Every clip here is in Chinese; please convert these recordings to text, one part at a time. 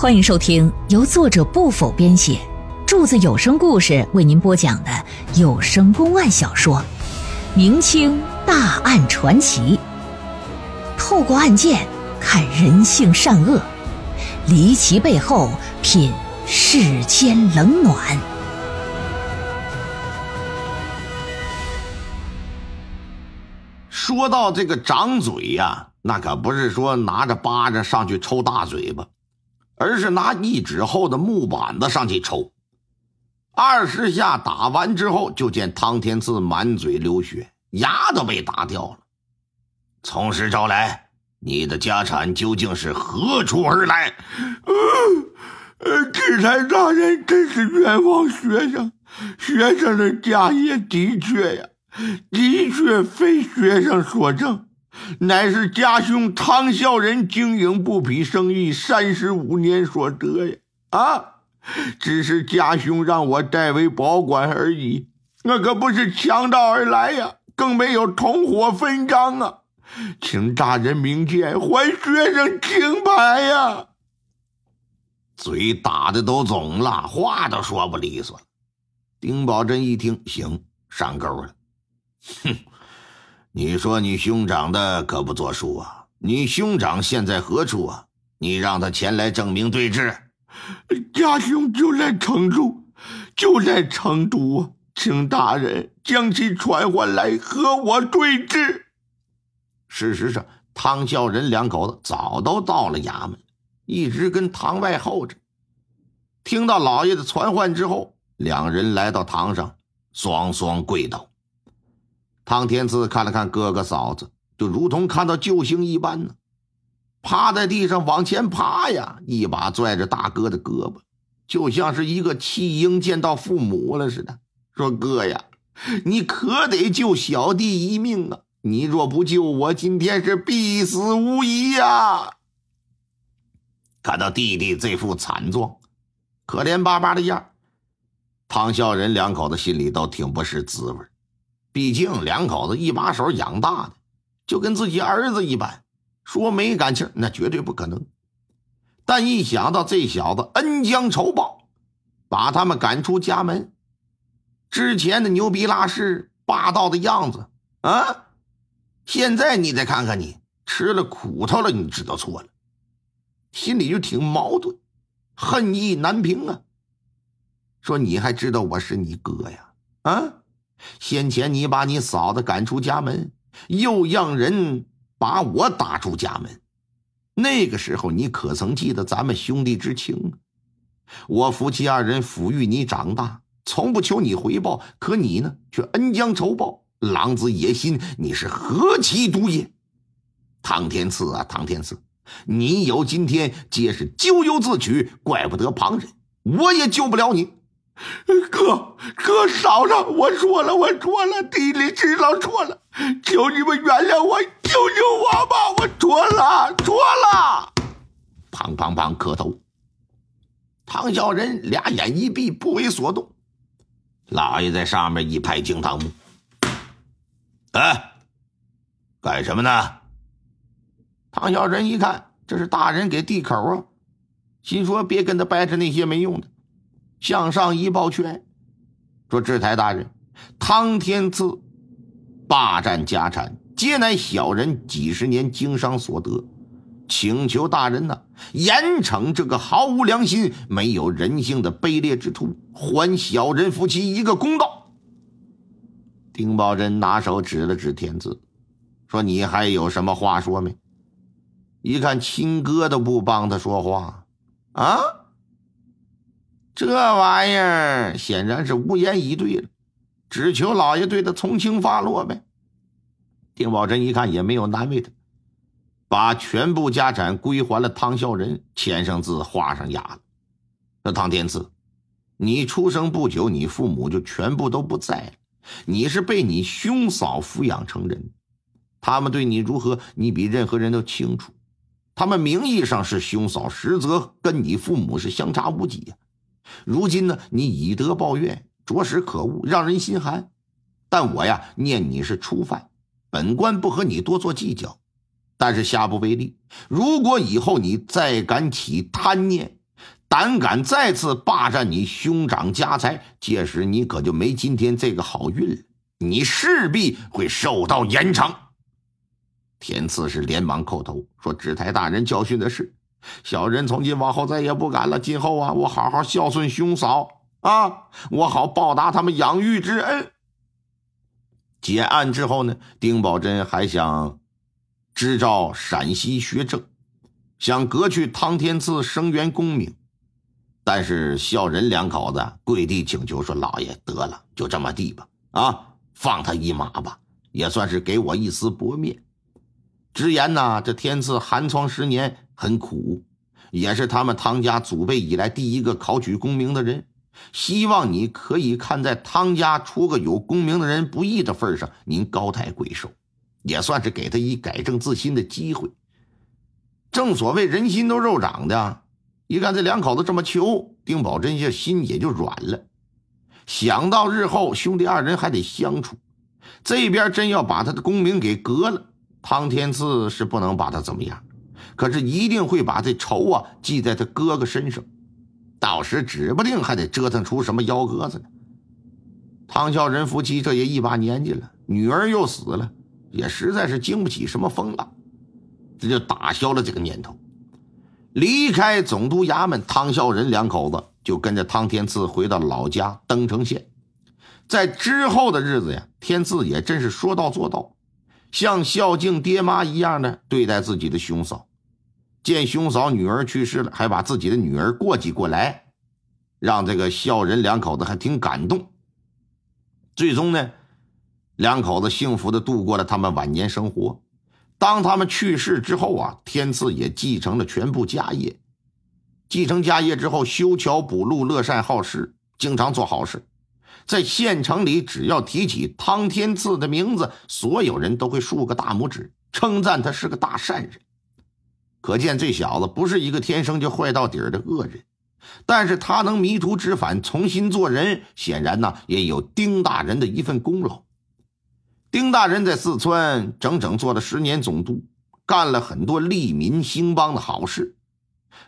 欢迎收听由作者不否编写，柱子有声故事为您播讲的有声公案小说《明清大案传奇》，透过案件看人性善恶，离奇背后品世间冷暖。说到这个掌嘴呀，那可不是说拿着巴掌上去抽大嘴巴，而是拿一指厚的木板子上去抽。二十下打完之后，就见汤天赐满嘴流血，牙都被打掉了。从实招来，你的家产究竟是何处而来？呃，制裁大人真是冤枉学生，学生的家业的确呀。的确非学生所挣，乃是家兄汤孝仁经营布匹生意三十五年所得呀！啊，只是家兄让我代为保管而已，那可不是强盗而来呀，更没有同伙分赃啊！请大人明鉴，还学生清白呀！嘴打的都肿了，话都说不利索了。丁宝珍一听，行，上钩了。哼，你说你兄长的可不作数啊！你兄长现在何处啊？你让他前来证明对质。家兄就在成都，就在成都啊！请大人将其传唤来和我对质。事实上，汤孝仁两口子早都到了衙门，一直跟堂外候着。听到老爷的传唤之后，两人来到堂上，双双跪倒。汤天赐看了看哥哥嫂子，就如同看到救星一般呢，趴在地上往前爬呀，一把拽着大哥的胳膊，就像是一个弃婴见到父母了似的，说：“哥呀，你可得救小弟一命啊！你若不救我，今天是必死无疑呀！”看到弟弟这副惨状，可怜巴巴的样汤孝仁两口子心里都挺不是滋味毕竟两口子一把手养大的，就跟自己儿子一般，说没感情那绝对不可能。但一想到这小子恩将仇报，把他们赶出家门，之前的牛逼拉屎霸道的样子啊，现在你再看看你吃了苦头了，你知道错了，心里就挺矛盾，恨意难平啊。说你还知道我是你哥呀？啊？先前你把你嫂子赶出家门，又让人把我打出家门，那个时候你可曾记得咱们兄弟之情？我夫妻二人抚育你长大，从不求你回报，可你呢，却恩将仇报，狼子野心，你是何其毒也！唐天赐啊，唐天赐，你有今天，皆是咎由自取，怪不得旁人，我也救不了你。哥哥嫂子，我错了，我错了，弟弟知道错了，求你们原谅我，救救我吧！我错了，错了！砰砰砰，磕头。唐小人俩眼一闭，不为所动。老爷在上面一拍惊堂木：“哎，干什么呢？”唐小人一看，这是大人给递口啊，心说别跟他掰扯那些没用的。向上一抱拳，说：“制裁大人，汤天赐霸占家产，皆乃小人几十年经商所得，请求大人呐，严惩这个毫无良心、没有人性的卑劣之徒，还小人夫妻一个公道。”丁宝珍拿手指了指天赐，说：“你还有什么话说没？”一看亲哥都不帮他说话，啊？这玩意儿显然是无言以对了，只求老爷对他从轻发落呗。丁宝珍一看也没有难为他，把全部家产归还了汤孝仁，签上字，画上押了。说汤天赐，你出生不久，你父母就全部都不在了，你是被你兄嫂抚养成人，他们对你如何，你比任何人都清楚。他们名义上是兄嫂，实则跟你父母是相差无几呀。如今呢，你以德报怨，着实可恶，让人心寒。但我呀，念你是初犯，本官不和你多做计较。但是下不为例，如果以后你再敢起贪念，胆敢再次霸占你兄长家财，届时你可就没今天这个好运了，你势必会受到严惩。天赐是连忙叩头说：“知台大人教训的是，小人从今往后再也不敢了。今后啊，我好好孝顺兄嫂啊，我好报答他们养育之恩。”结案之后呢，丁宝珍还想支召陕西学政，想革去汤天赐生源功名，但是孝仁两口子跪地请求说：“老爷，得了，就这么地吧，啊，放他一马吧，也算是给我一丝薄面。”直言呐，这天赐寒窗十年很苦，也是他们汤家祖辈以来第一个考取功名的人。希望你可以看在汤家出个有功名的人不易的份上，您高抬贵手，也算是给他一改正自新的机会。正所谓人心都肉长的，一看这两口子这么求，丁宝珍这心也就软了。想到日后兄弟二人还得相处，这边真要把他的功名给革了。汤天赐是不能把他怎么样，可是一定会把这仇啊记在他哥哥身上，到时指不定还得折腾出什么幺蛾子呢。汤孝仁夫妻这也一把年纪了，女儿又死了，也实在是经不起什么风浪，这就打消了这个念头。离开总督衙门，汤孝仁两口子就跟着汤天赐回到老家登城县。在之后的日子呀，天赐也真是说到做到。像孝敬爹妈一样的对待自己的兄嫂，见兄嫂女儿去世了，还把自己的女儿过继过来，让这个孝仁两口子还挺感动。最终呢，两口子幸福的度过了他们晚年生活。当他们去世之后啊，天赐也继承了全部家业。继承家业之后，修桥补路，乐善好施，经常做好事。在县城里，只要提起汤天赐的名字，所有人都会竖个大拇指，称赞他是个大善人。可见这小子不是一个天生就坏到底的恶人，但是他能迷途知返，重新做人，显然呢也有丁大人的一份功劳。丁大人在四川整整做了十年总督，干了很多利民兴邦的好事，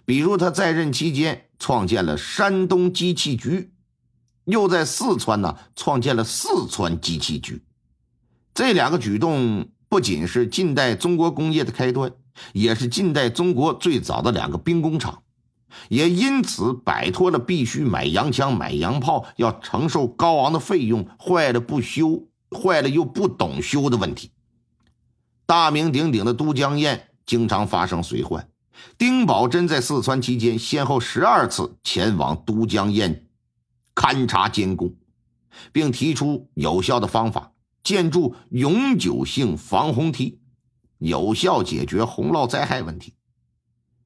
比如他在任期间创建了山东机器局。又在四川呢创建了四川机器局，这两个举动不仅是近代中国工业的开端，也是近代中国最早的两个兵工厂，也因此摆脱了必须买洋枪、买洋炮，要承受高昂的费用，坏了不修，坏了又不懂修的问题。大名鼎鼎的都江堰经常发生水患，丁宝珍在四川期间先后十二次前往都江堰。勘察监工，并提出有效的方法，建筑永久性防洪堤，有效解决洪涝灾害问题。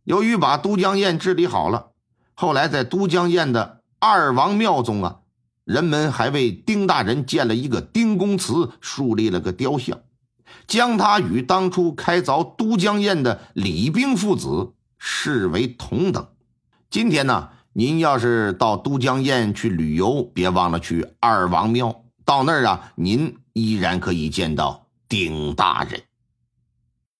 由于把都江堰治理好了，后来在都江堰的二王庙中啊，人们还为丁大人建了一个丁公祠，树立了个雕像，将他与当初开凿都江堰的李冰父子视为同等。今天呢？您要是到都江堰去旅游，别忘了去二王庙。到那儿啊，您依然可以见到丁大人。